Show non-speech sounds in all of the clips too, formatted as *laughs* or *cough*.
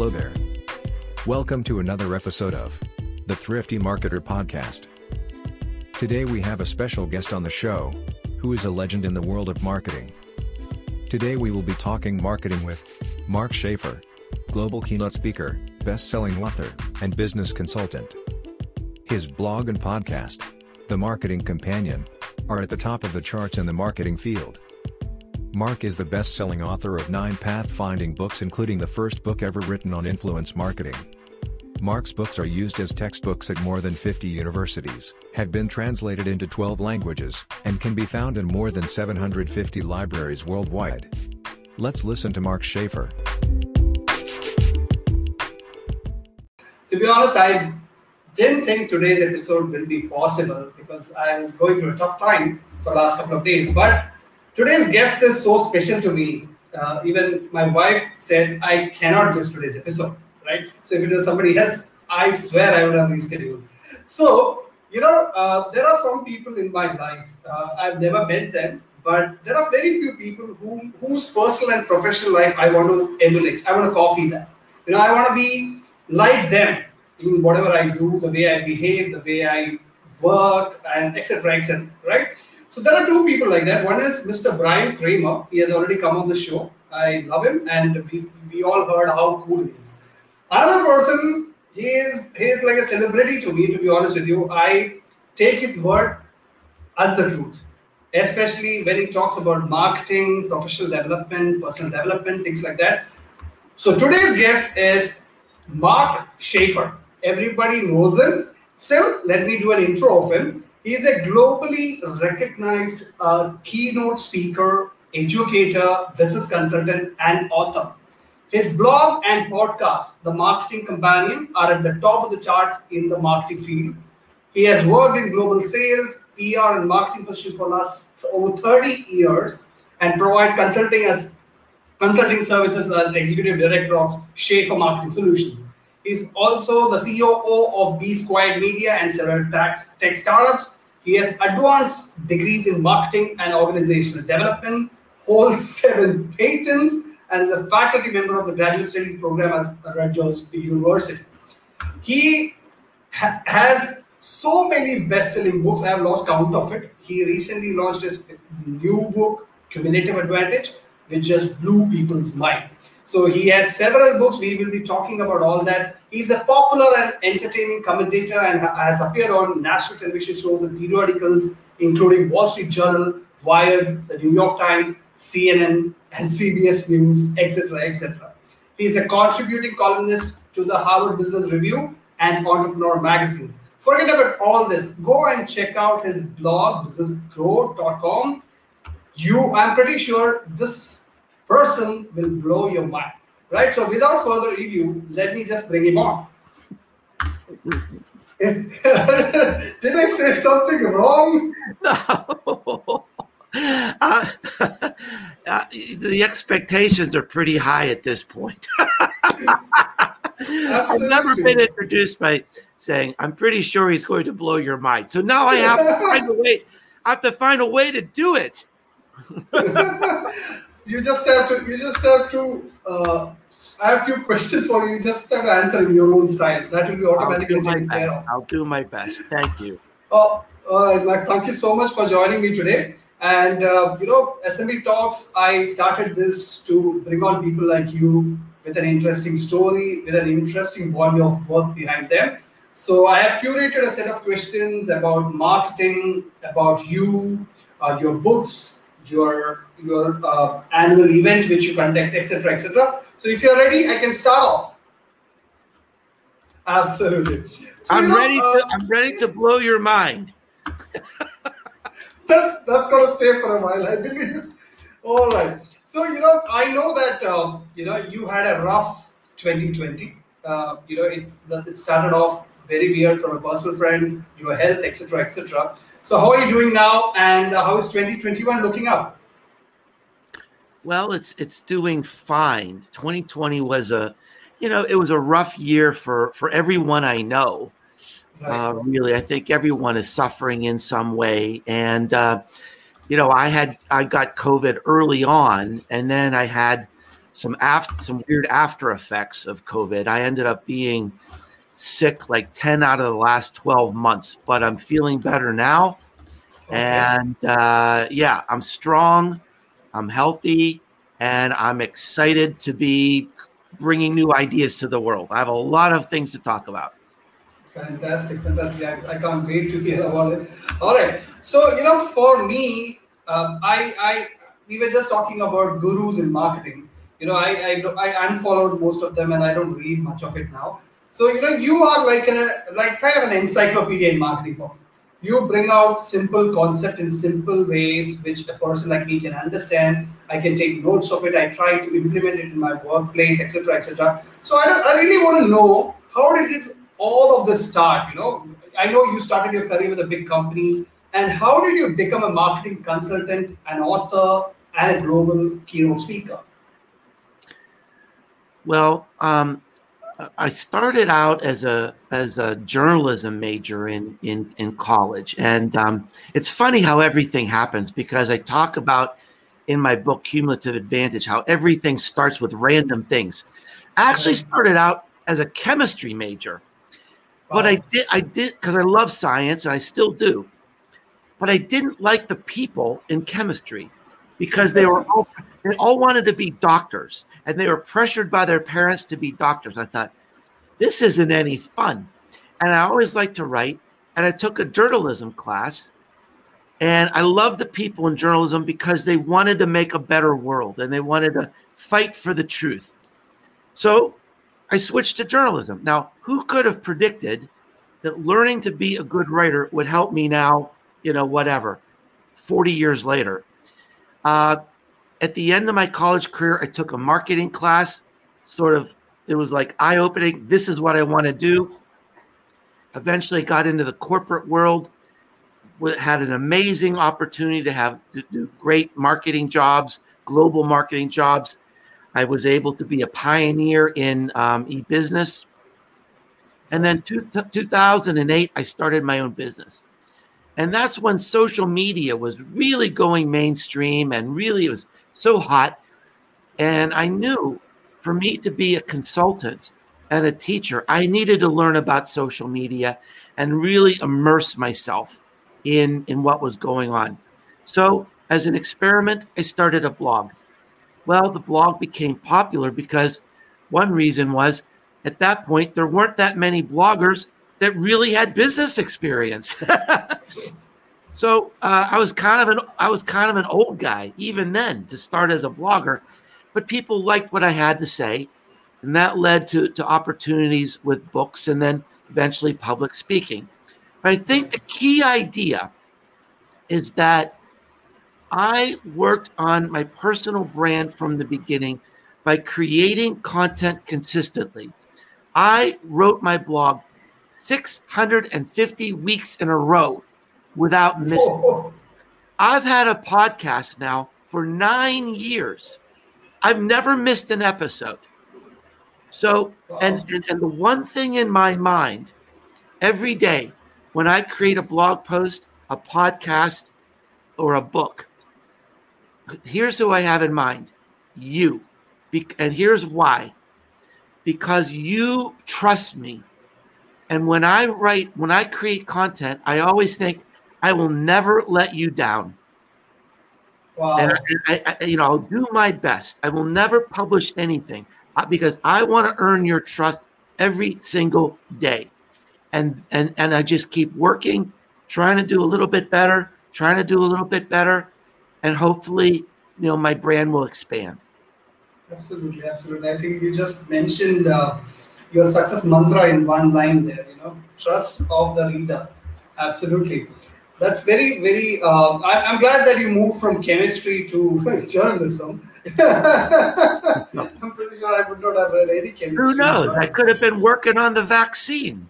Hello there. Welcome to another episode of the Thrifty Marketer Podcast. Today we have a special guest on the show, who is a legend in the world of marketing. Today we will be talking marketing with Mark Schaefer, global keynote speaker, best-selling author, and business consultant. His blog and podcast, The Marketing Companion, are at the top of the charts in the marketing field. Mark is the best-selling author of nine pathfinding books including the first book ever written on influence marketing. Mark's books are used as textbooks at more than 50 universities, have been translated into 12 languages, and can be found in more than 750 libraries worldwide. Let's listen to Mark Schaefer. To be honest, I didn't think today's episode will be possible because I was going through a tough time for the last couple of days. But Today's guest is so special to me. Uh, even my wife said I cannot miss today's episode, right? So if it was somebody else, I swear I would have rescheduled. So you know, uh, there are some people in my life. Uh, I've never met them, but there are very few people who, whose personal and professional life I want to emulate. I want to copy that. You know, I want to be like them in whatever I do, the way I behave, the way I work, and etc. etc. Right? So there are two people like that. One is Mr. Bryan Kramer. He has already come on the show. I love him, and we, we all heard how cool he is. Another person, he is he is like a celebrity to me. To be honest with you, I take his word as the truth, especially when he talks about marketing, professional development, personal development, things like that. So today's guest is Mark Schaefer. Everybody knows him. Still, let me do an intro of him. He is a globally recognized uh, keynote speaker, educator, business consultant, and author. His blog and podcast, The Marketing Companion, are at the top of the charts in the marketing field. He has worked in global sales, PR, and marketing position for last over 30 years and provides consulting as consulting services as executive director of Schaefer Marketing Solutions. He's also the COO of B Squared Media and several tech startups. He has advanced degrees in marketing and organizational development, holds *laughs* seven patents, and is a faculty member of the graduate studies program at Rutgers University. He ha- has so many best-selling books. I have lost count of it. He recently launched his new book, Cumulative Advantage, which just blew people's mind. So he has several books. We will be talking about all that. He's a popular and entertaining commentator and has appeared on national television shows and periodicals, including Wall Street Journal, Wired, the New York Times, CNN, and CBS News, etc., etc. He's a contributing columnist to the Harvard Business Review and Entrepreneur Magazine. Forget about all this. Go and check out his blog, businessgrow.com. You, I'm pretty sure this person will blow your mind. Right? So without further ado, let me just bring him on. *laughs* Did I say something wrong? No. *laughs* Uh, *laughs* uh, the expectations are pretty high at this point. I've never been introduced by saying, "I'm pretty sure he's going to blow your mind." So now I have to find a way. I have to find a way to do it you just have to you just have to uh, I have a few questions for you. You just have to answer in your own style. That will be automatically taken care of. I'll do my best. Thank you. Oh, all right, Mike. Thank you so much for joining me today. And uh, you know, SME Talks. I started this to bring on people like you with an interesting story, with an interesting body of work behind them. So I have curated a set of questions about marketing, about you, uh, your books, your your uh, annual event which you conduct, etc., etc. So if you're ready, I can start off. Absolutely. So, I'm you know, ready. To, uh, I'm ready to blow your mind. *laughs* that's that's gonna stay for a while, I believe. All right. So you know, I know that um, you know you had a rough 2020. Uh, you know, it's it started off very weird from a personal friend, your health, etc., etc. So how are you doing now, and uh, how is 2021 looking up? Well, it's it's doing fine. 2020 was a, you know, it was a rough year for for everyone I know. Uh, really, I think everyone is suffering in some way, and uh, you know, I had I got COVID early on, and then I had some after some weird after effects of COVID. I ended up being sick like 10 out of the last 12 months, but I'm feeling better now. Okay. And uh, yeah, I'm strong, I'm healthy, and I'm excited to be bringing new ideas to the world. I have a lot of things to talk about. Fantastic, fantastic. I, I can't wait to hear about it. All right. So, you know, for me, um, I, I, we were just talking about gurus in marketing. You know, I, I, I unfollowed most of them and I don't read much of it now. So, you know, you are like a, like kind of an encyclopedia in marketing for me. You bring out simple concept in simple ways, which a person like me can understand. I can take notes of it. I try to implement it in my workplace, etc., etc. So I, I really want to know how did it all of this start? You know, I know you started your career with a big company, and how did you become a marketing consultant, an author, and a global keynote speaker? Well, um, I started out as a as a journalism major in in in college, and um, it's funny how everything happens because I talk about in my book Cumulative Advantage how everything starts with random things. I actually started out as a chemistry major, but I did I did because I love science and I still do, but I didn't like the people in chemistry because they were all they all wanted to be doctors and they were pressured by their parents to be doctors. I thought, this isn't any fun. And I always liked to write. And I took a journalism class. And I love the people in journalism because they wanted to make a better world and they wanted to fight for the truth. So I switched to journalism. Now, who could have predicted that learning to be a good writer would help me now, you know, whatever, 40 years later? Uh, at the end of my college career, I took a marketing class. Sort of, it was like eye opening. This is what I want to do. Eventually, got into the corporate world. Had an amazing opportunity to have to do great marketing jobs, global marketing jobs. I was able to be a pioneer in um, e-business. And then two, 2008, I started my own business. And that's when social media was really going mainstream and really it was so hot. And I knew for me to be a consultant and a teacher, I needed to learn about social media and really immerse myself in, in what was going on. So, as an experiment, I started a blog. Well, the blog became popular because one reason was at that point, there weren't that many bloggers that really had business experience. *laughs* so uh, I was kind of an I was kind of an old guy even then to start as a blogger, but people liked what I had to say, and that led to to opportunities with books and then eventually public speaking. But I think the key idea is that I worked on my personal brand from the beginning by creating content consistently. I wrote my blog 650 weeks in a row without oh, missing. Oh. I've had a podcast now for nine years. I've never missed an episode. So, and, and, and the one thing in my mind every day when I create a blog post, a podcast, or a book, here's who I have in mind you. Be- And here's why because you trust me and when I write, when I create content, I always think I will never let you down. Wow. And I, I, you know, I'll do my best. I will never publish anything uh, because I want to earn your trust every single day. And and and I just keep working, trying to do a little bit better, trying to do a little bit better, and hopefully, you know, my brand will expand. Absolutely, absolutely. I think you just mentioned uh, your success mantra in one line there you know trust of the reader absolutely that's very very uh, I, am glad that you moved from chemistry to *laughs* journalism. *laughs* I'm pretty sure i would not have read any chemistry. Who knows? I could have been working on the vaccine.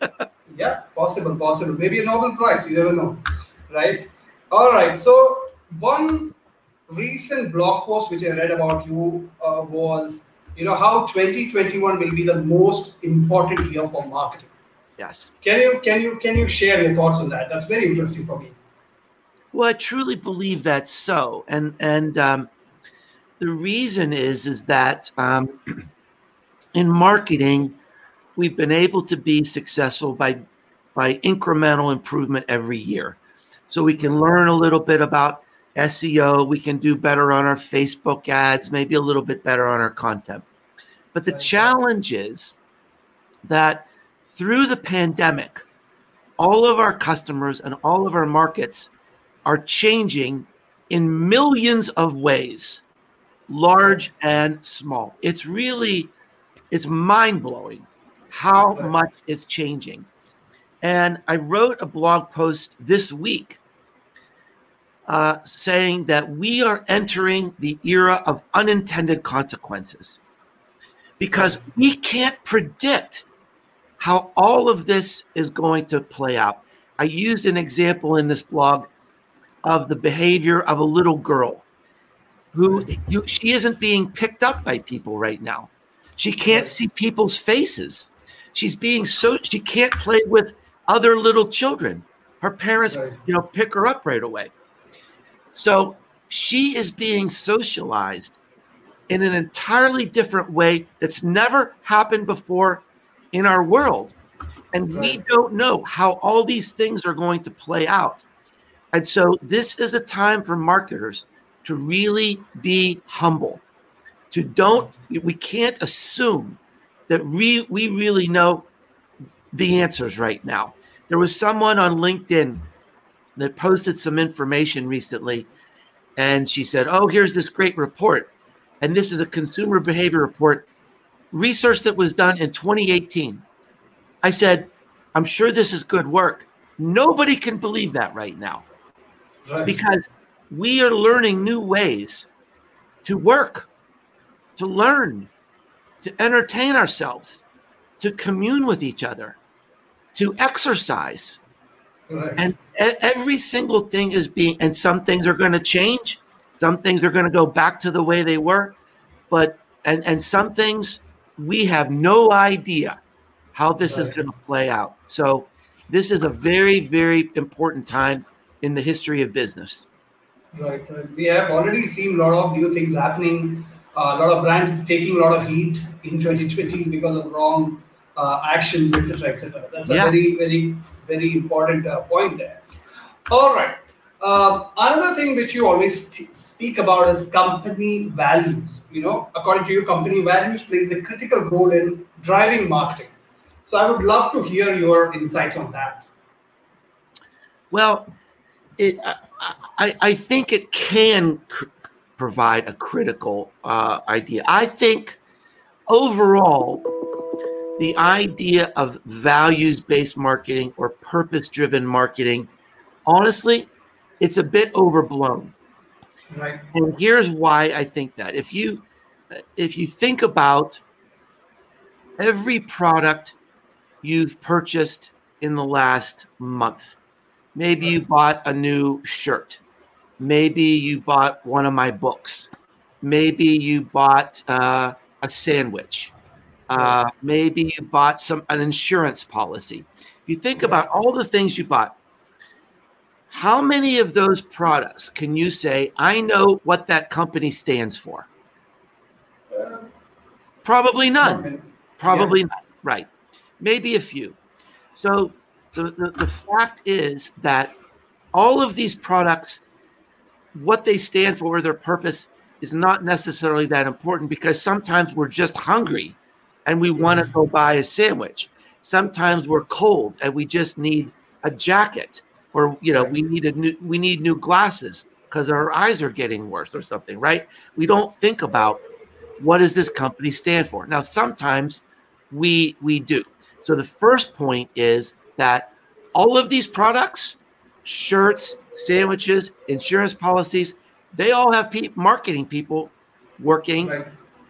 *laughs* Yeah possible possible. Maybe a nobel prize you never know right? All right so one recent blog post which i read about you uh, was you know how 2021 will be the most important year for marketing yes can you can you can you share your thoughts on that that's very interesting for me well i truly believe that's so and and um, the reason is is that um, *clears throat* in marketing, we've been able to be successful by by incremental improvement every year. So we can learn a little bit about SEO. We can do better on our Facebook ads, maybe a little bit better on our content. But the challenge is that through the pandemic, all of our customers and all of our markets are changing in millions of ways, large and small. It's really it's mind-blowing how much is changing. And I wrote a blog post this week uh, saying that we are entering the era of unintended consequences because we can't predict how all of this is going to play out. I used an example in this blog of the behavior of a little girl who you, she isn't being picked up by people right now. She can't see people's faces. She's being so she can't play with other little children. Her parents, you know, pick her up right away. So she is being socialized in an entirely different way that's never happened before in our world. And we don't know how all these things are going to play out. And so this is a time for marketers to really be humble. To don't we can't assume that we we really know the answers right now. There was someone on LinkedIn that posted some information recently and she said, "Oh, here's this great report." And this is a consumer behavior report research that was done in 2018. I said, I'm sure this is good work. Nobody can believe that right now right. because we are learning new ways to work, to learn, to entertain ourselves, to commune with each other, to exercise. Right. And every single thing is being, and some things are going to change. Some things are going to go back to the way they were. But, and, and some things we have no idea how this right. is going to play out. So, this is a very, very important time in the history of business. Right. right. We have already seen a lot of new things happening. Uh, a lot of brands taking a lot of heat in 2020 because of wrong uh, actions, etc., etc. That's a yeah. very, very, very important uh, point there. All right. Uh, another thing which you always speak about is company values. You know, according to you, company values plays a critical role in driving marketing. So I would love to hear your insights on that. Well, it, I, I think it can cr- provide a critical uh, idea. I think overall, the idea of values based marketing or purpose driven marketing, honestly, it's a bit overblown. Right. And here's why I think that. If you if you think about every product you've purchased in the last month, maybe you bought a new shirt, maybe you bought one of my books, maybe you bought uh, a sandwich, uh, maybe you bought some an insurance policy. If you think about all the things you bought, how many of those products can you say, I know what that company stands for? Probably none. Probably yeah. not. Right. Maybe a few. So the, the, the fact is that all of these products, what they stand for, or their purpose, is not necessarily that important because sometimes we're just hungry and we want to go buy a sandwich. Sometimes we're cold and we just need a jacket or you know we need a new we need new glasses because our eyes are getting worse or something right? We don't think about what does this company stand for. Now sometimes we we do. So the first point is that all of these products shirts sandwiches insurance policies they all have pe- marketing people working right.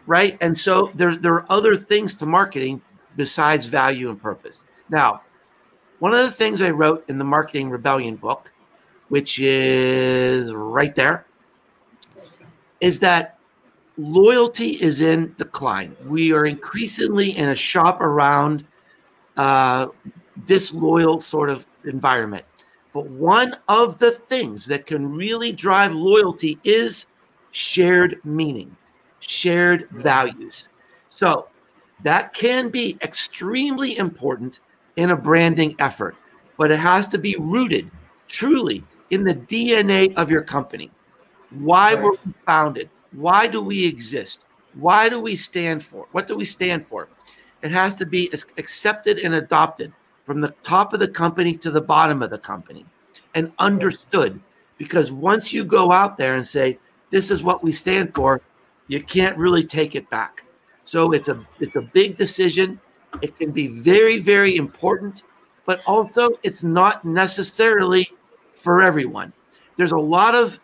right? And so there, there are other things to marketing besides value and purpose. Now one of the things I wrote in the Marketing Rebellion book, which is right there, is that loyalty is in decline. We are increasingly in a shop around uh, disloyal sort of environment. But one of the things that can really drive loyalty is shared meaning, shared values. So that can be extremely important in a branding effort, but it has to be rooted truly in the DNA of your company. Why right. were we founded? Why do we exist? Why do we stand for? What do we stand for? It has to be accepted and adopted from the top of the company to the bottom of the company and understood. Because once you go out there and say, this is what we stand for, you can't really take it back. So it's a it's a big decision. It can be very, very important, but also it's not necessarily for everyone. There's a lot of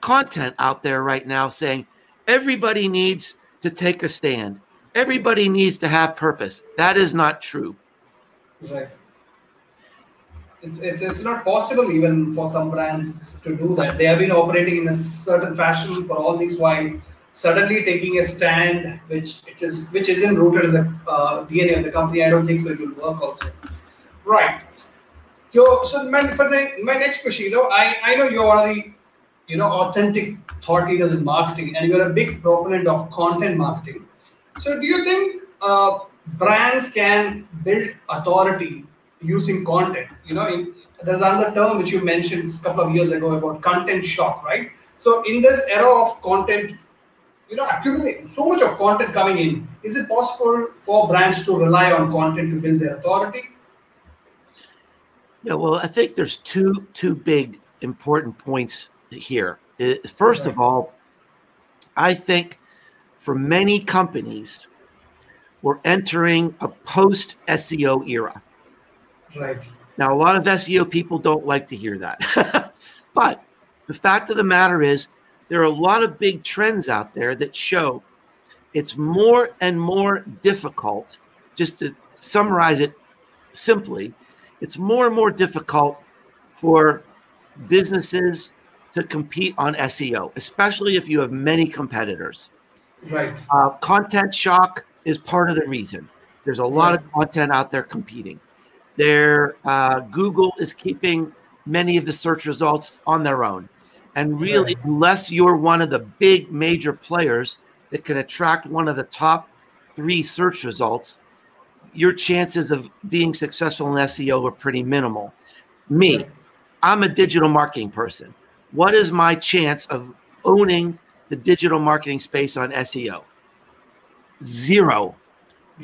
content out there right now saying everybody needs to take a stand. Everybody needs to have purpose. That is not true. Right. It's, it's, it's not possible even for some brands to do that. They have been operating in a certain fashion for all this while suddenly taking a stand which which is which isn't rooted in the uh, DNA of the company. I don't think so. It will work also. Right. Yo, so my, for the, my next question, you know, I, I know you're one of the you know authentic thought leaders in marketing, and you're a big proponent of content marketing. So, do you think uh, brands can build authority using content? You know, in, there's another term which you mentioned a couple of years ago about content shock, right? So, in this era of content, you know, accumulating so much of content coming in, is it possible for brands to rely on content to build their authority? Yeah, well, I think there's two two big important points here. First okay. of all, I think for many companies, we're entering a post SEO era. Right. Now, a lot of SEO people don't like to hear that. *laughs* but the fact of the matter is, there are a lot of big trends out there that show it's more and more difficult, just to summarize it simply, it's more and more difficult for businesses to compete on SEO, especially if you have many competitors. Right. Uh, content shock is part of the reason. There's a lot of content out there competing. There, uh, Google is keeping many of the search results on their own, and really, right. unless you're one of the big major players that can attract one of the top three search results, your chances of being successful in SEO are pretty minimal. Me, I'm a digital marketing person. What is my chance of owning the digital marketing space on SEO? Zero.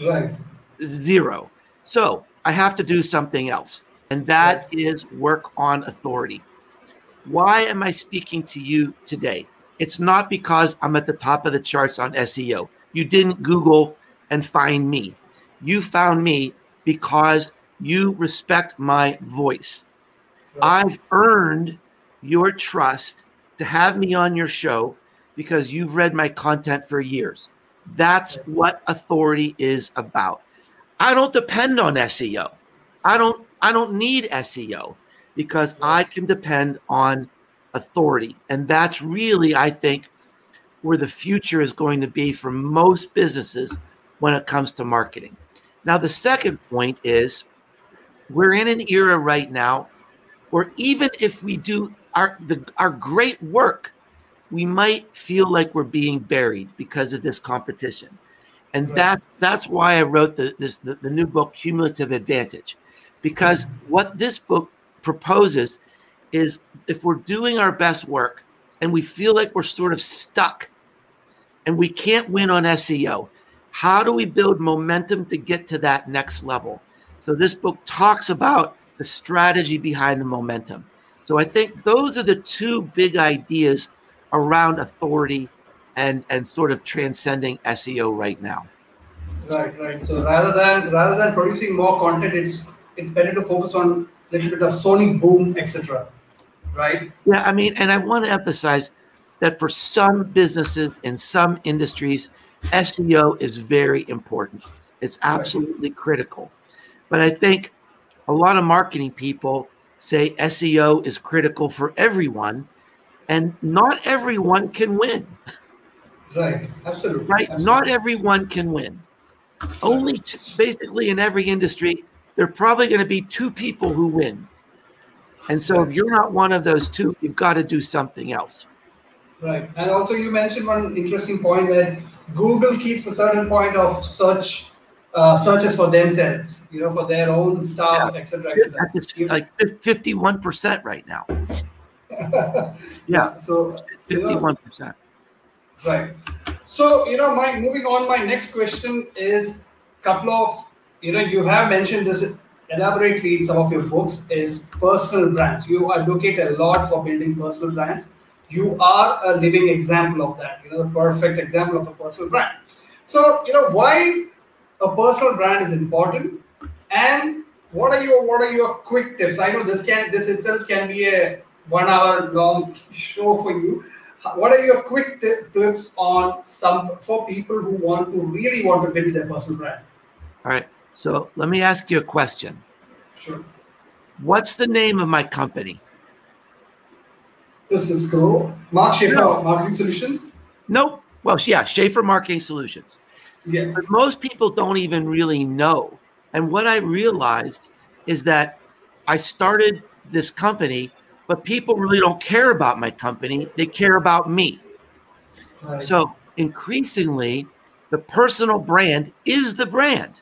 Right. Zero. So I have to do something else, and that right. is work on authority. Why am I speaking to you today? It's not because I'm at the top of the charts on SEO. You didn't Google and find me. You found me because you respect my voice. I've earned your trust to have me on your show because you've read my content for years. That's what authority is about. I don't depend on SEO. I don't I don't need SEO because I can depend on authority. And that's really I think where the future is going to be for most businesses when it comes to marketing. Now the second point is we're in an era right now where even if we do our the, our great work we might feel like we're being buried because of this competition. And right. that that's why I wrote the, this the, the new book, Cumulative Advantage, because what this book proposes is if we're doing our best work and we feel like we're sort of stuck and we can't win on SEO, how do we build momentum to get to that next level? So this book talks about the strategy behind the momentum. So I think those are the two big ideas around authority and and sort of transcending SEO right now. Right, right. So rather than rather than producing more content, it's it's better to focus on little bit of Sonic boom, etc. Right? Yeah, I mean, and I want to emphasize that for some businesses in some industries, SEO is very important. It's absolutely right. critical. But I think a lot of marketing people say SEO is critical for everyone and not everyone can win. Right, absolutely. Right, absolutely. not everyone can win. Only two, basically in every industry, there are probably going to be two people who win. And so if you're not one of those two, you've got to do something else. Right. And also you mentioned one interesting point that Google keeps a certain point of search uh, searches for themselves, you know, for their own staff, Yeah. etc. Etc. like fifty-one percent right now. *laughs* yeah. So you know. Right. So, you know, my moving on, my next question is a couple of, you know, you have mentioned this elaborately in some of your books is personal brands. You advocate a lot for building personal brands. You are a living example of that, you know, the perfect example of a personal brand. So, you know, why a personal brand is important and what are your what are your quick tips? I know this can this itself can be a one hour long show for you what are your quick tips on some for people who want to really want to build their personal brand? All right. So let me ask you a question. Sure. What's the name of my company? This is cool. Mark Schaefer, No. Marketing Solutions. Nope. Well, yeah, Schaefer Marketing Solutions. Yes. But most people don't even really know. And what I realized is that I started this company, but people really don't care about my company. They care about me. Right. So increasingly, the personal brand is the brand.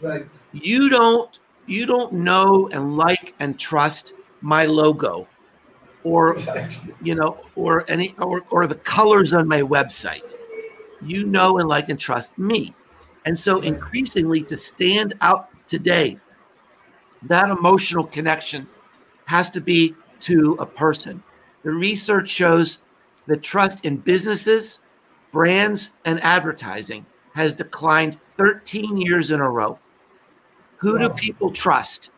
Right. You don't you don't know and like and trust my logo or Right. you know or any or, or the colors on my website. You know and like and trust me. And so increasingly to stand out today, that emotional connection has to be to a person. The research shows that trust in businesses, brands, and advertising has declined 13 years in a row. Who do people trust?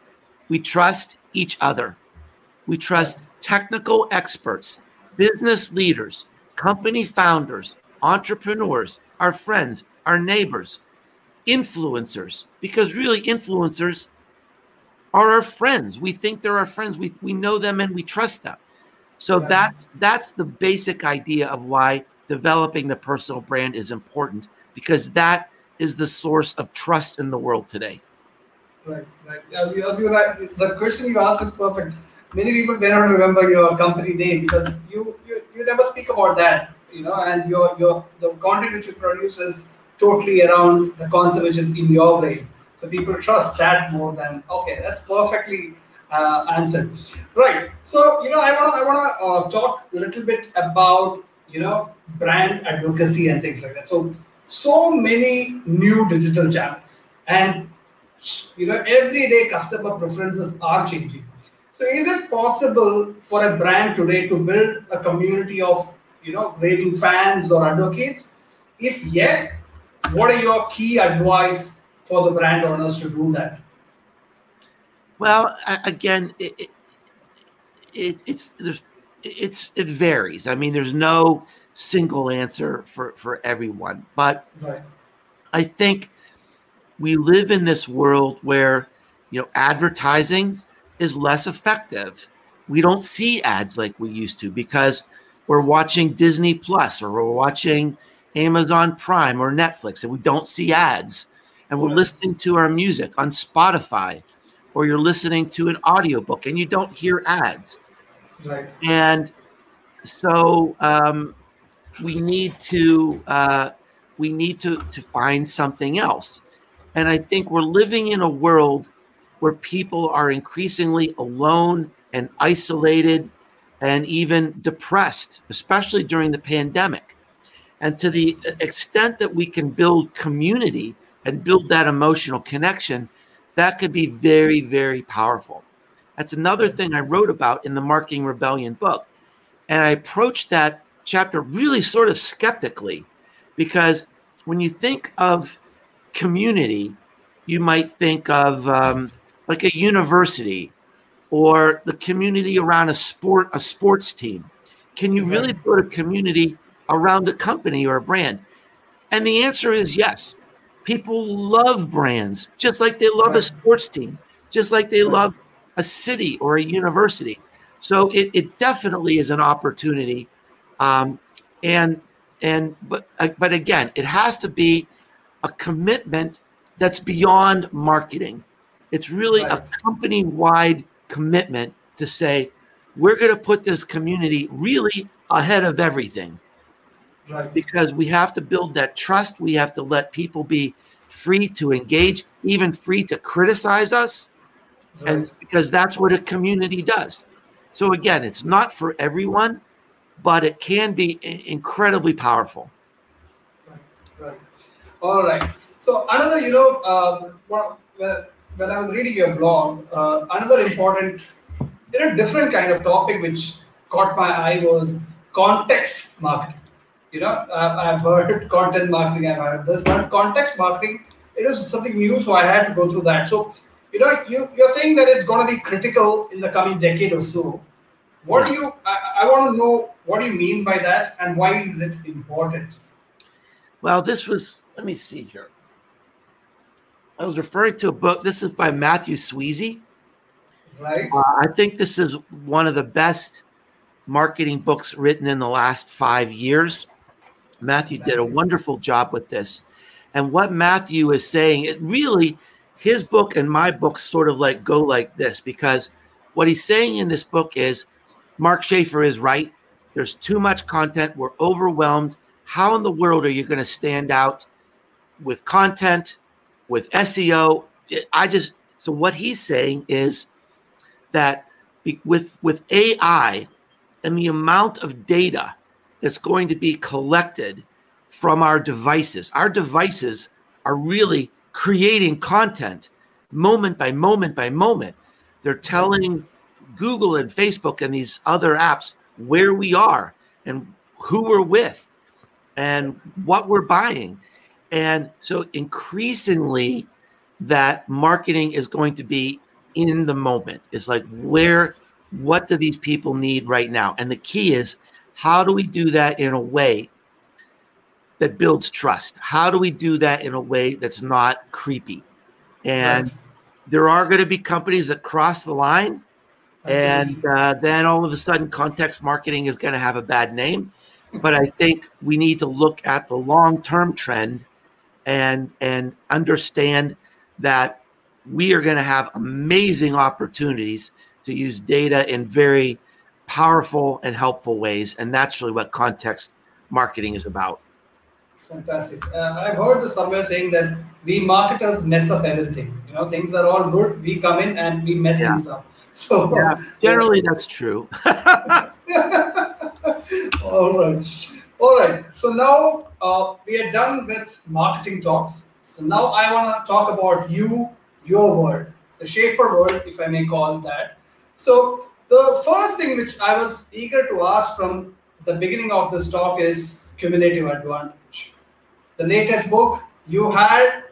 We trust each other. We trust technical experts, business leaders, company founders, entrepreneurs, our friends, our neighbors, influencers, because really influencers are our friends. We think they're our friends. We, we know them and we trust them. So that's that's the basic idea of why developing the personal brand is important because that is the source of trust in the world today. Right. Right. As you, as you right, the question you asked is perfect. Many people may not remember your company name because you, you you never speak about that, you know, and your your the content which you produce is totally around the concept which is in your brain. So people trust that more than okay. That's perfectly uh, answered. Right. So you know, I wanna I wanna uh, talk a little bit about you know brand advocacy and things like that. So so many new digital channels and you know everyday customer preferences are changing. So is it possible for a brand today to build a community of you know raving fans or advocates? If yes, what are your key advice for the brand owners to do that? Well, again, it, it, it it's there's it's it varies. I mean, there's no single answer for for everyone, but Right. I think we live in this world where you know advertising is less effective. We don't see ads like we used to because we're watching Disney Plus or we're watching Amazon Prime or Netflix and we don't see ads. And we're Right. listening to our music on Spotify or you're listening to an audiobook and you don't hear ads Right. and so um, we need to uh, we need to to find something else and i think we're living in a world where people are increasingly alone and isolated and even depressed especially during the pandemic and to the extent that we can build community and build that emotional connection that could be very very powerful that's another thing I wrote about in the Marketing Rebellion book. And I approached that chapter really sort of skeptically because when you think of community, you might think of um, like a university or the community around a sport, a sports team. Can you really build a community around a company or a brand? And the answer is yes. People love brands just like they love a sports team, just like they love a city or a university. So it, it definitely is an opportunity. Um, and and but uh, but again, it has to be a commitment that's beyond marketing. It's really a company wide commitment to say we're going to put this community really ahead of everything. Right. Because we have to build that trust. We have to let people be free to engage, even free to criticize us. Right. And because that's what a community does. So again, it's not for everyone, but it can be incredibly powerful. All right. So another, you know, uh, when when I was reading your blog, uh, another important, you know, different kind of topic which caught my eye was context marketing. You know, uh, I've heard *laughs* content marketing, I've heard this, but context marketing, it is something new, so I had to go through that. So, you know, you you're saying that it's going to be critical in the coming decade or so. What do you? I, I want to know what do you mean by that, and why is it important? Well, this was, let me see here. I was referring to a book. This is by Mathew Sweezey. Right. Uh, I think this is one of the best marketing books written in the last five years. Mathew did a wonderful job with this. And what Mathew is saying, it really, his book and my book sort of like go like this because what he's saying in this book is Mark Schaefer is right. There's too much content. We're overwhelmed. How in the world are you going to stand out with content, with SEO? I just, so what he's saying is, that with with AI and the amount of data that's going to be collected from our devices, our devices are really creating content moment by moment by moment. They're telling Google and Facebook and these other apps where we are and who we're with and what we're buying. And so increasingly that marketing is going to be in the moment. It's like where what do these people need right now? And the key is how do we do that in a way that builds trust? How do we do that in a way that's not creepy? And Right. there are going to be companies that cross the line and uh, then all of a sudden context marketing is going to have a bad name but i think we need to look at the long term trend and and understand that we are going to have amazing opportunities to use data in very powerful and helpful ways and that's really what context marketing is about Fantastic. Uh, I've heard this somewhere saying that we marketers mess up everything. You know, things are all good. We come in and we mess Yeah. things up. *laughs* So yeah generally that's true *laughs* *laughs* all right, all right. So now uh, we are done with marketing talks. So now I want to talk about you, your world, the Schaefer world, if I may call that. So the first thing which I was eager to ask from the beginning of this talk is cumulative advantage. The latest book you had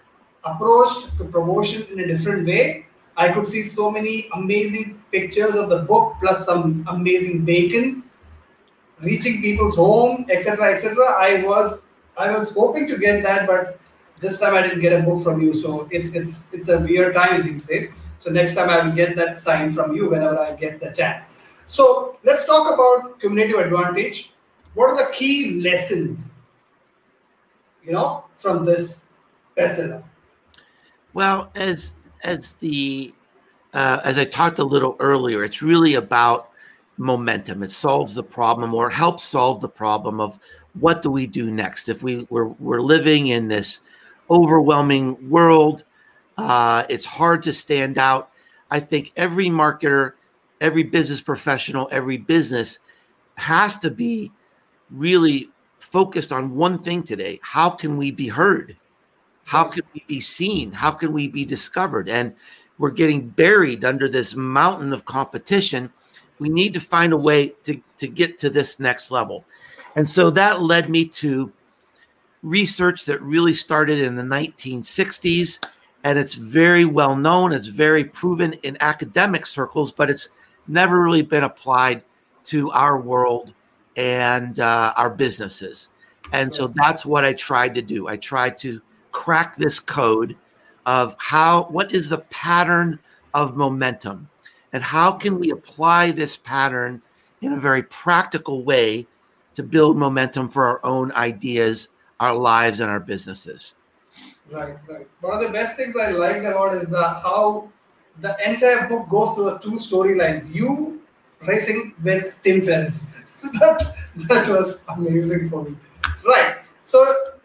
approached the promotion in a different way. I could see so many amazing pictures of the book plus some amazing bacon reaching people's home, etc., etc. I was I was hoping to get that, but this time I didn't get a book from you. So it's it's it's a weird times these days. So next time I will get that sign from you whenever I get the chance. So let's talk about cumulative advantage. What are the key lessons, you know, from this bestseller? Well, as as the uh, as I talked a little earlier, it's really about momentum. It solves the problem or helps solve the problem of what do we do next if we we're, we're living in this overwhelming world. Uh, it's hard to stand out. I think every marketer, every business professional, every business has to be really focused on one thing today. How can we be heard? How can we be seen? How can we be discovered? And we're getting buried under this mountain of competition. We need to find a way to, to get to this next level. And so that led me to research that really started in the 1960s. And it's very well known, it's very proven in academic circles, but it's never really been applied to our world and uh, our businesses. And so that's what I tried to do. I tried to crack this code of how what is the pattern of momentum and how can we apply this pattern in a very practical way to build momentum for our own ideas our lives and our businesses Right, right. One of the best things I liked about is the how the entire book goes through the two storylines. You racing with Tim Ferriss. *laughs* So that that was amazing for me. Right. So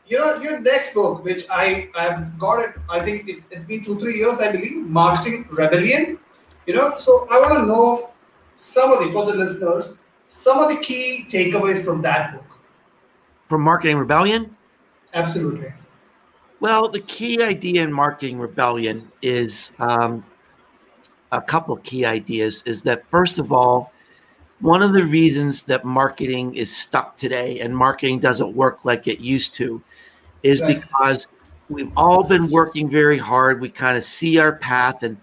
you know your next book, which I I've got it. I think it's it's been two three years, I believe. Marketing Rebellion. You know, so I want to know some of the for the listeners some of the key takeaways from that book. From Marketing Rebellion. Absolutely. Well, the key idea in Marketing Rebellion is um, a couple of key ideas. Is that first of all, one of the reasons that marketing is stuck today and marketing doesn't work like it used to is right. because we've all been working very hard. We kind of see our path and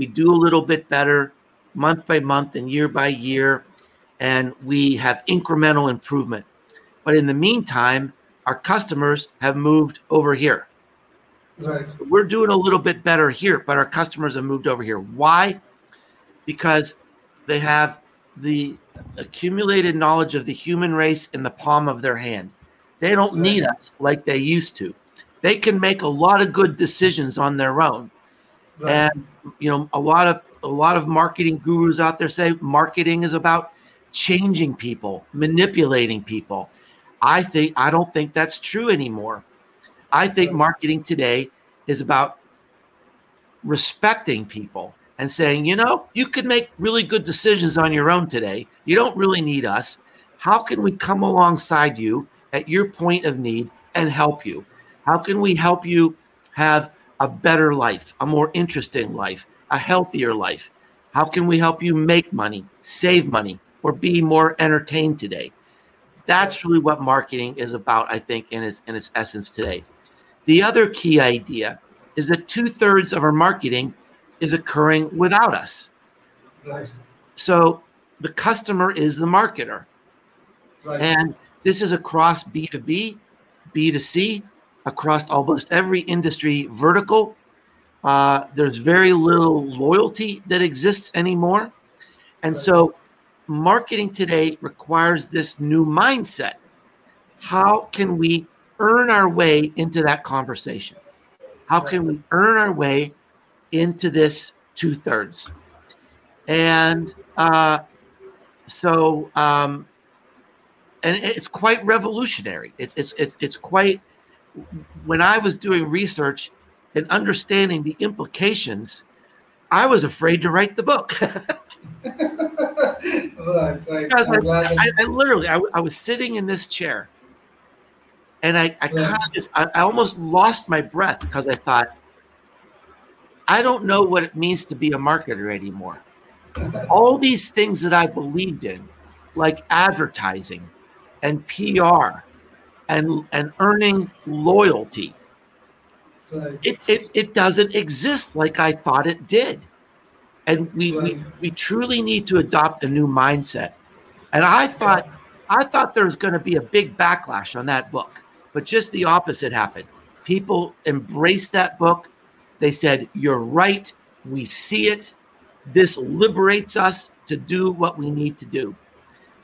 we do a little bit better month by month and year by year, and we have incremental improvement. But in the meantime, our customers have moved over here. Right. We're doing a little bit better here, but our customers have moved over here. Why? Because they have the accumulated knowledge of the human race in the palm of their hand. They don't need us like they used to. They can make a lot of good decisions on their own. Right. And you know, a lot of a lot of marketing gurus out there say marketing is about changing people, manipulating people. I think I don't think that's true anymore. I think marketing today is about respecting people and saying, you know, you can make really good decisions on your own today. You don't really need us. How can we come alongside you at your point of need and help you? How can we help you have a better life, a more interesting life, a healthier life? How can we help you make money, save money, or be more entertained today? That's really what marketing is about, I think, in its in its essence today. The other key idea is that two thirds of our marketing is occurring without us. Right. So the customer is the marketer. Right. And this is across B2B, B2C, across almost every industry vertical. Uh, there's very little loyalty that exists anymore. And so marketing today requires this new mindset. How can we earn our way into that conversation? How can we earn our way into this two thirds. And uh, so, um, and it's quite revolutionary. It's, it's, it's, it's quite, when I was doing research and understanding the implications, I was afraid to write the book. *laughs* right, right. I, I, I, literally, I, I was sitting in this chair and I, I kind of just, I, I almost lost my breath because I thought, I don't know what it means to be a marketer anymore. All these things that I believed in, like advertising and PR and, and earning loyalty, it, it, it doesn't exist like I thought it did. And we, we, we truly need to adopt a new mindset. And I thought, I thought there was going to be a big backlash on that book, but just the opposite happened. People embraced that book they said, You're right. We see it. This liberates us to do what we need to do.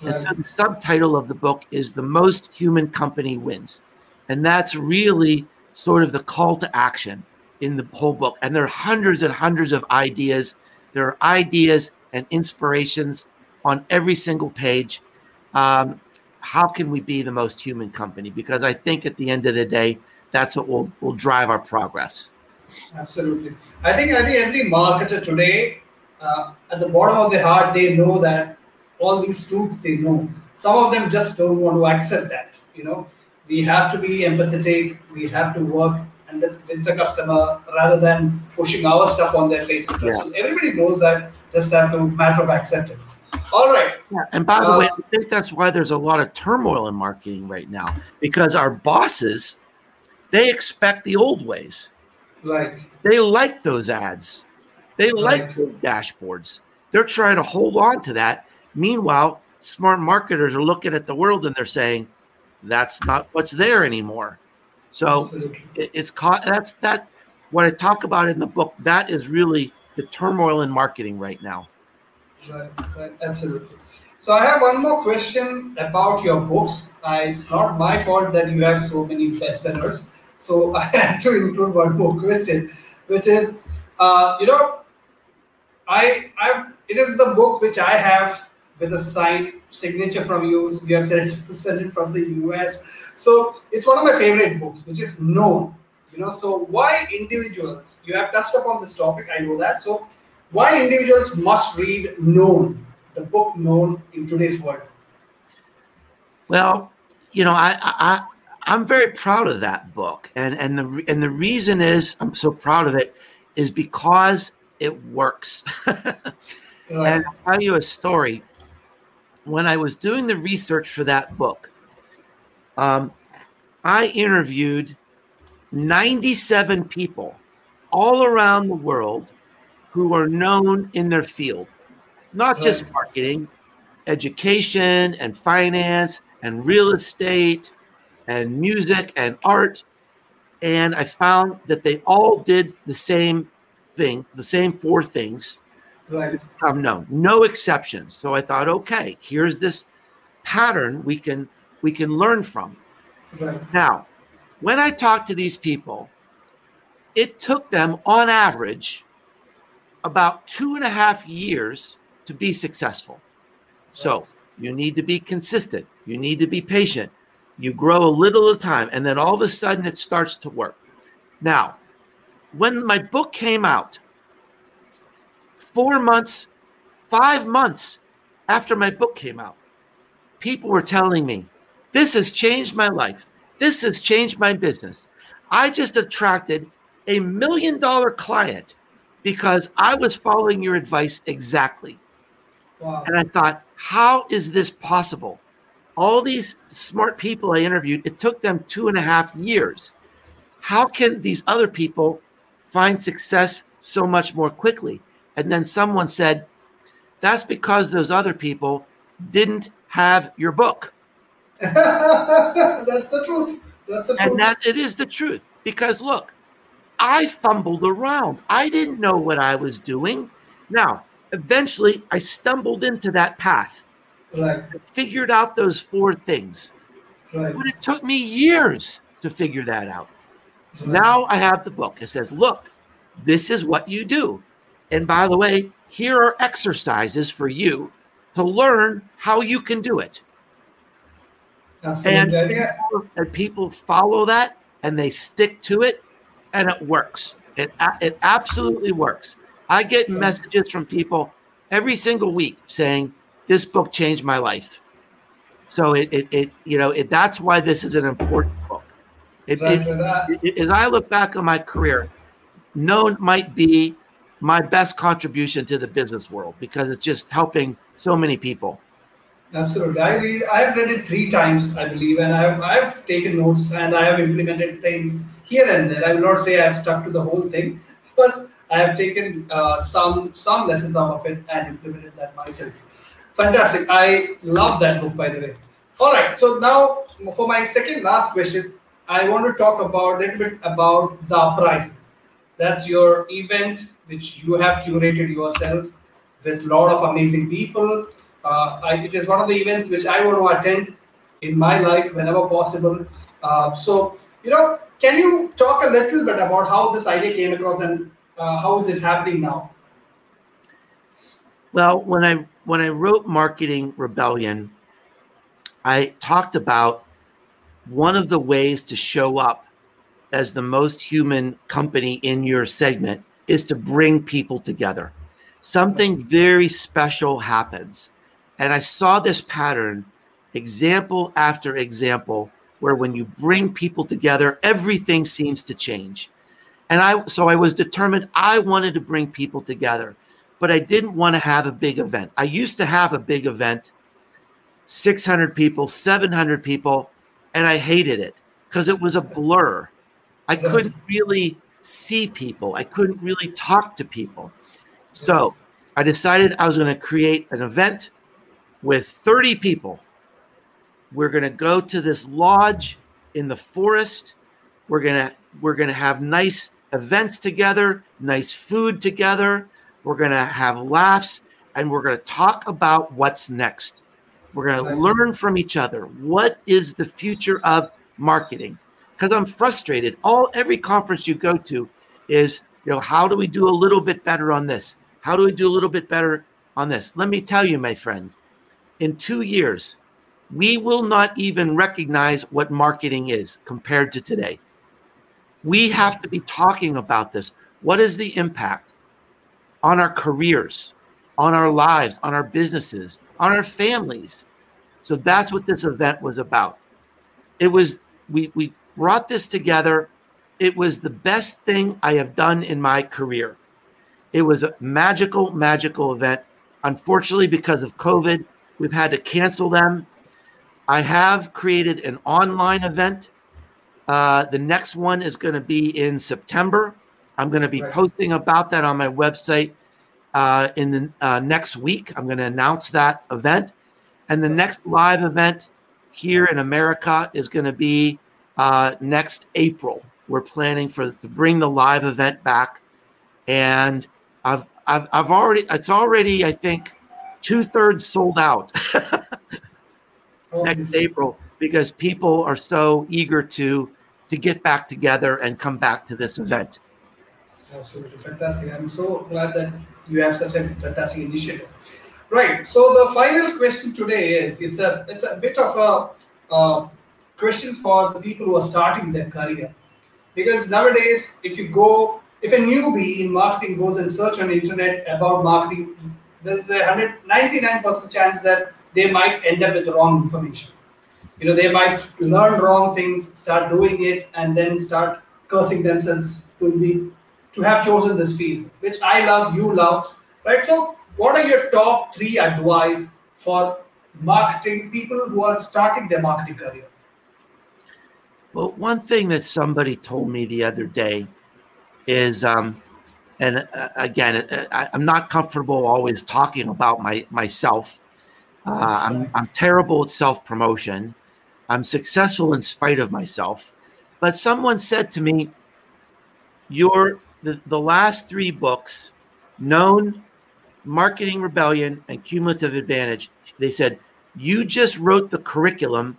And so the subtitle of the book is The Most Human Company Wins. And that's really sort of the call to action in the whole book. And there are hundreds and hundreds of ideas. There are ideas and inspirations on every single page. Um, how can we be the most human company? Because I think at the end of the day, that's what will, will drive our progress. Absolutely. I think I think every marketer today, uh, at the bottom of their heart, they know that all these truths they know. Some of them just don't want to accept that. You know, we have to be empathetic. We have to work and with the customer rather than pushing our stuff on their face. Yeah. So everybody knows that. Just have to matter of acceptance. All right. Yeah. And by the uh, way, I think that's why there's a lot of turmoil in marketing right now because our bosses they expect the old ways. Right. They like those ads. They right. like those dashboards. They're trying to hold on to that. Meanwhile, smart marketers are looking at the world and they're saying, that's not what's there anymore. So it, it's caught that's that what I talk about in the book, that is really the turmoil in marketing right now. Right, right, absolutely. So I have one more question about your books. Uh, it's not my fault that you have so many bestsellers. So *laughs* I had to include one more question, which is, uh, you know, I, I, it is the book which I have with a signed signature from you. We have sent sent it from the US. So it's one of my favorite books, which is known. You know, so why individuals? You have touched upon this topic. I know that. So why individuals must read known, the book known in today's world? Well, you know, I, I I'm very proud of that book, and and the and the reason is I'm so proud of it is because it works. *laughs* and I'll tell you a story. When I was doing the research for that book, um, I interviewed 97 people all around the world who are known in their field, not just marketing, education and finance and real estate and music and art. And I found that they all did the same thing, the same four things right. become um, known, no exceptions. So I thought, okay, here's this pattern we can we can learn from. Right. Now, when I talked to these people, it took them on average about two and a half years to be successful. So you need to be consistent. You need to be patient. You grow a little at a time, and then all of a sudden it starts to work. Now, when my book came out, four months, five months after my book came out, people were telling me, This has changed my life. This has changed my business. I just attracted a million dollar client because I was following your advice exactly. Wow. And I thought, how is this possible? All these smart people I interviewed, it took them two and a half years. How can these other people find success so much more quickly? And then someone said, that's because those other people didn't have your book. *laughs* That's the truth. That's the truth. And that it is the truth. Because look, I fumbled around. I didn't know what I was doing. Now, eventually I stumbled into that path. right. I figured out those four things. Right. But it took me years to figure that out. right. Now I have the book. It says, look, this is what you do. And by the way, here are exercises for you to learn how you can do it. Absolutely. and- I, And people follow that and they stick to it and it works. It, it absolutely works. I get messages from people every single week saying, this book changed my life. So it, it, it you know, it, that's why this is an important book. It, it, it- as I look back on my career, known might be my best contribution to the business world because it's just helping so many people. Absolutely. I read I have read it three times, I believe, and I've I've taken notes and I have implemented things here and there. I will not say I've stuck to the whole thing, but I have taken uh, some some lessons out of it and implemented that myself. Fantastic. I love that book, by the way. All right. So now for my second last question, I want to talk about a little bit about the price. That's your event which you have curated yourself with a lot of amazing people. Uh, I, it is one of the events which I want to attend in my life whenever possible. Uh, so, you know, can you talk a little bit about how this idea came across and uh, how is it happening now? Well, when I when I wrote Marketing Rebellion, I talked about one of the ways to show up as the most human company in your segment is to bring people together. Something very special happens. And I saw this pattern example after example where when you bring people together everything seems to change. And I so I was determined I wanted to bring people together but I didn't want to have a big event. I used to have a big event, 600 people, 700 people, and I hated it because it was a blur. I couldn't really see people, I couldn't really talk to people. So I decided I was going to create an event with 30 people. We're going to go to this lodge in the forest. We're going to we're going to have nice events together, nice food together. We're going to have laughs and we're going to talk about what's next. We're going to learn from each other. What is the future of marketing? Because I'm frustrated. All every conference you go to is, you know, how do we do a little bit better on this? How do we do a little bit better on this? Let me tell you, my friend, in two years, we will not even recognize what marketing is compared to today. We have to be talking about this. What is the impact on our careers, on our lives, on our businesses, on our families? So that's what this event was about. It was, we, we brought this together. It was the best thing I have done in my career. It was a magical, magical event. Unfortunately, because of COVID, we've had to cancel them. I have created an online event. Uh, the next one is going to be in September. I'm going to be right. posting about that on my website uh, in the uh, next week. I'm going to announce that event. And the next live event here in America is going to be uh, next April. We're planning for to bring the live event back, and I've I've, I've already it's already I think two thirds sold out *laughs* next April because people are so eager to to get back together and come back to this event. Absolutely fantastic. I'm so glad that you have such a fantastic initiative. Right. So the final question today is it's a it's a bit of a uh, question for the people who are starting their career, because nowadays if you go if a newbie in marketing goes and search on the internet about marketing, there's a 199% chance that they might end up with the wrong information. You know, they might learn wrong things, start doing it, and then start cursing themselves to be to have chosen this field, which I love, you loved, right? So, what are your top three advice for marketing people who are starting their marketing career? Well, one thing that somebody told me the other day is, um, and uh, again, uh, I, am not comfortable always talking about my myself. Uh, I'm, I'm terrible at self promotion. I'm successful in spite of myself. But someone said to me, "Your the, the last three books, Known, Marketing Rebellion, and Cumulative Advantage." They said you just wrote the curriculum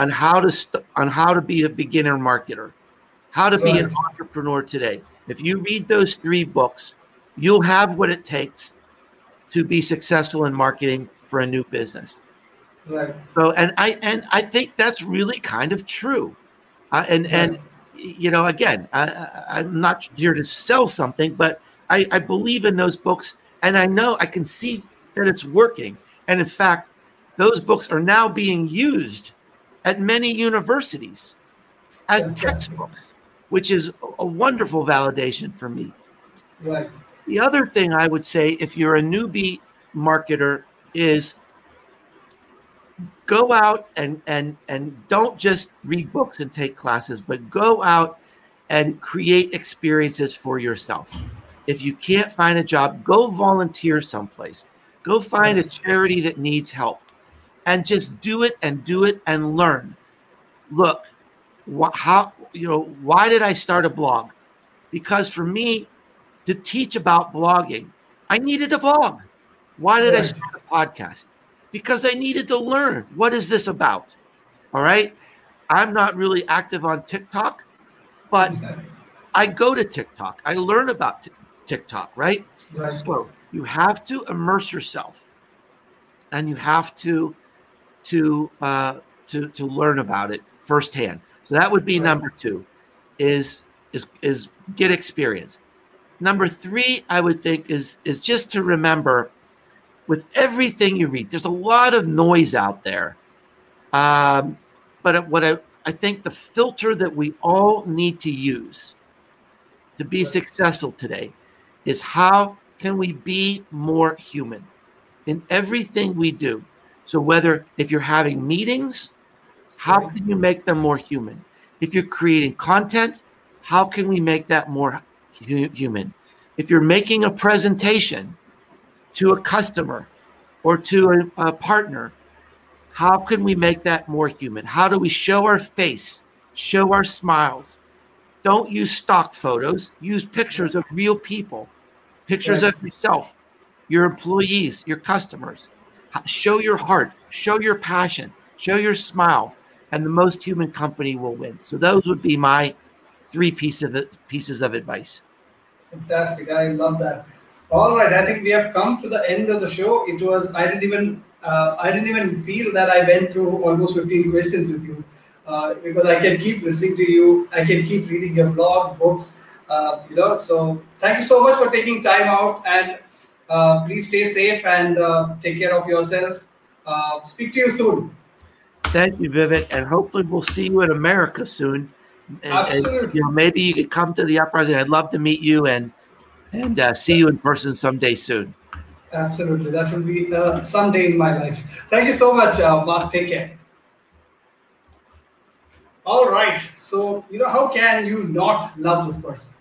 on how to st- on how to be a beginner marketer, how to be an entrepreneur today. If you read those three books, you'll have what it takes to be successful in marketing for a new business. Right. So, and I and I think that's really kind of true. Uh, and right. and you know, again, I, I'm not here to sell something, but I, I believe in those books, and I know I can see that it's working. And in fact, those books are now being used at many universities as textbooks which is a wonderful validation for me. Right. The other thing I would say, if you're a newbie marketer, is go out and and and don't just read books and take classes, but go out and create experiences for yourself. If you can't find a job, go volunteer someplace. Go find a charity that needs help and just do it and do it and learn. Look, wh- how you know why did I start a blog? Because for me to teach about blogging, I needed a blog. Why did I start a podcast? Because I needed to learn what is this about. All right, I'm not really active on TikTok, but I go to TikTok. I learn about t- TikTok. Right? right. So you have to immerse yourself, and you have to to uh, to to learn about it firsthand. So that would be number two, is is is get experience. Number three, I would think is is just to remember, with everything you read, there's a lot of noise out there. Um, but what I, I think the filter that we all need to use to be successful today is how can we be more human in everything we do. So whether if you're having meetings how can you make them more human? If you're creating content, how can we make that more hu- human? If you're making a presentation to a customer or to a, a partner, how can we make that more human? How do we show our face, show our smiles? Don't use stock photos, use pictures of real people, pictures of yourself, your employees, your customers. Show your heart, show your passion, show your smile and the most human company will win. So those would be my three pieces of pieces of advice. Fantastic. I love that. All right. I think we have come to the end of the show. It was I didn't even uh, I didn't even feel that I went through almost 15 questions with you uh, because I can keep listening to you. I can keep reading your blogs, books, uh, you know. So thank you so much for taking time out and uh, please stay safe and uh, take care of yourself. Uh, speak to you soon. Thank you, Vivek, and hopefully we'll see you in America soon. And, Absolutely. And, you know, maybe you could come to the uprising. I'd love to meet you and and uh, see you in person someday soon. Absolutely, that will be uh, someday in my life. Thank you so much, uh, Mark. Take care. All right. So you know, how can you not love this person?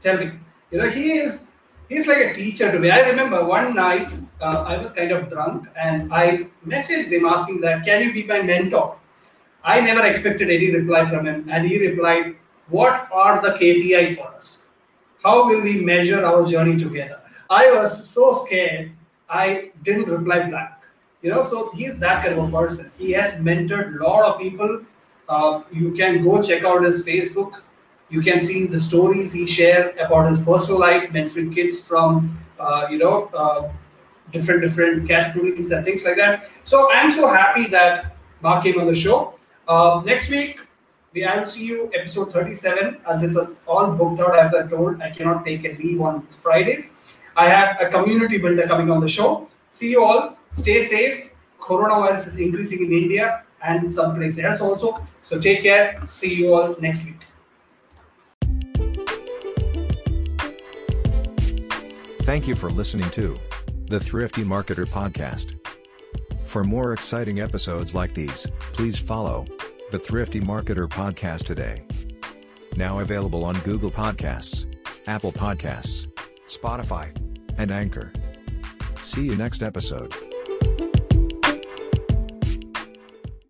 Tell me. You know, he is he's like a teacher to me. I remember one night uh, I was kind of drunk and I messaged him asking that, can you be my mentor? I never expected any reply from him, and he replied, What are the KPIs for us? How will we measure our journey together? I was so scared, I didn't reply back. You know, so he's that kind of a person. He has mentored a lot of people. Uh, you can go check out his Facebook. You can see the stories he shared about his personal life, mentoring kids from, uh, you know, uh, different different categories and things like that. So I'm so happy that Mark came on the show. Uh, next week, we will see you episode 37 as it was all booked out as I told. I cannot take a leave on Fridays. I have a community builder coming on the show. See you all. Stay safe. Coronavirus is increasing in India and someplace else also. So take care. See you all next week. Thank you for listening to the Thrifty Marketer Podcast. For more exciting episodes like these, please follow the Thrifty Marketer Podcast today. Now available on Google Podcasts, Apple Podcasts, Spotify, and Anchor. See you next episode.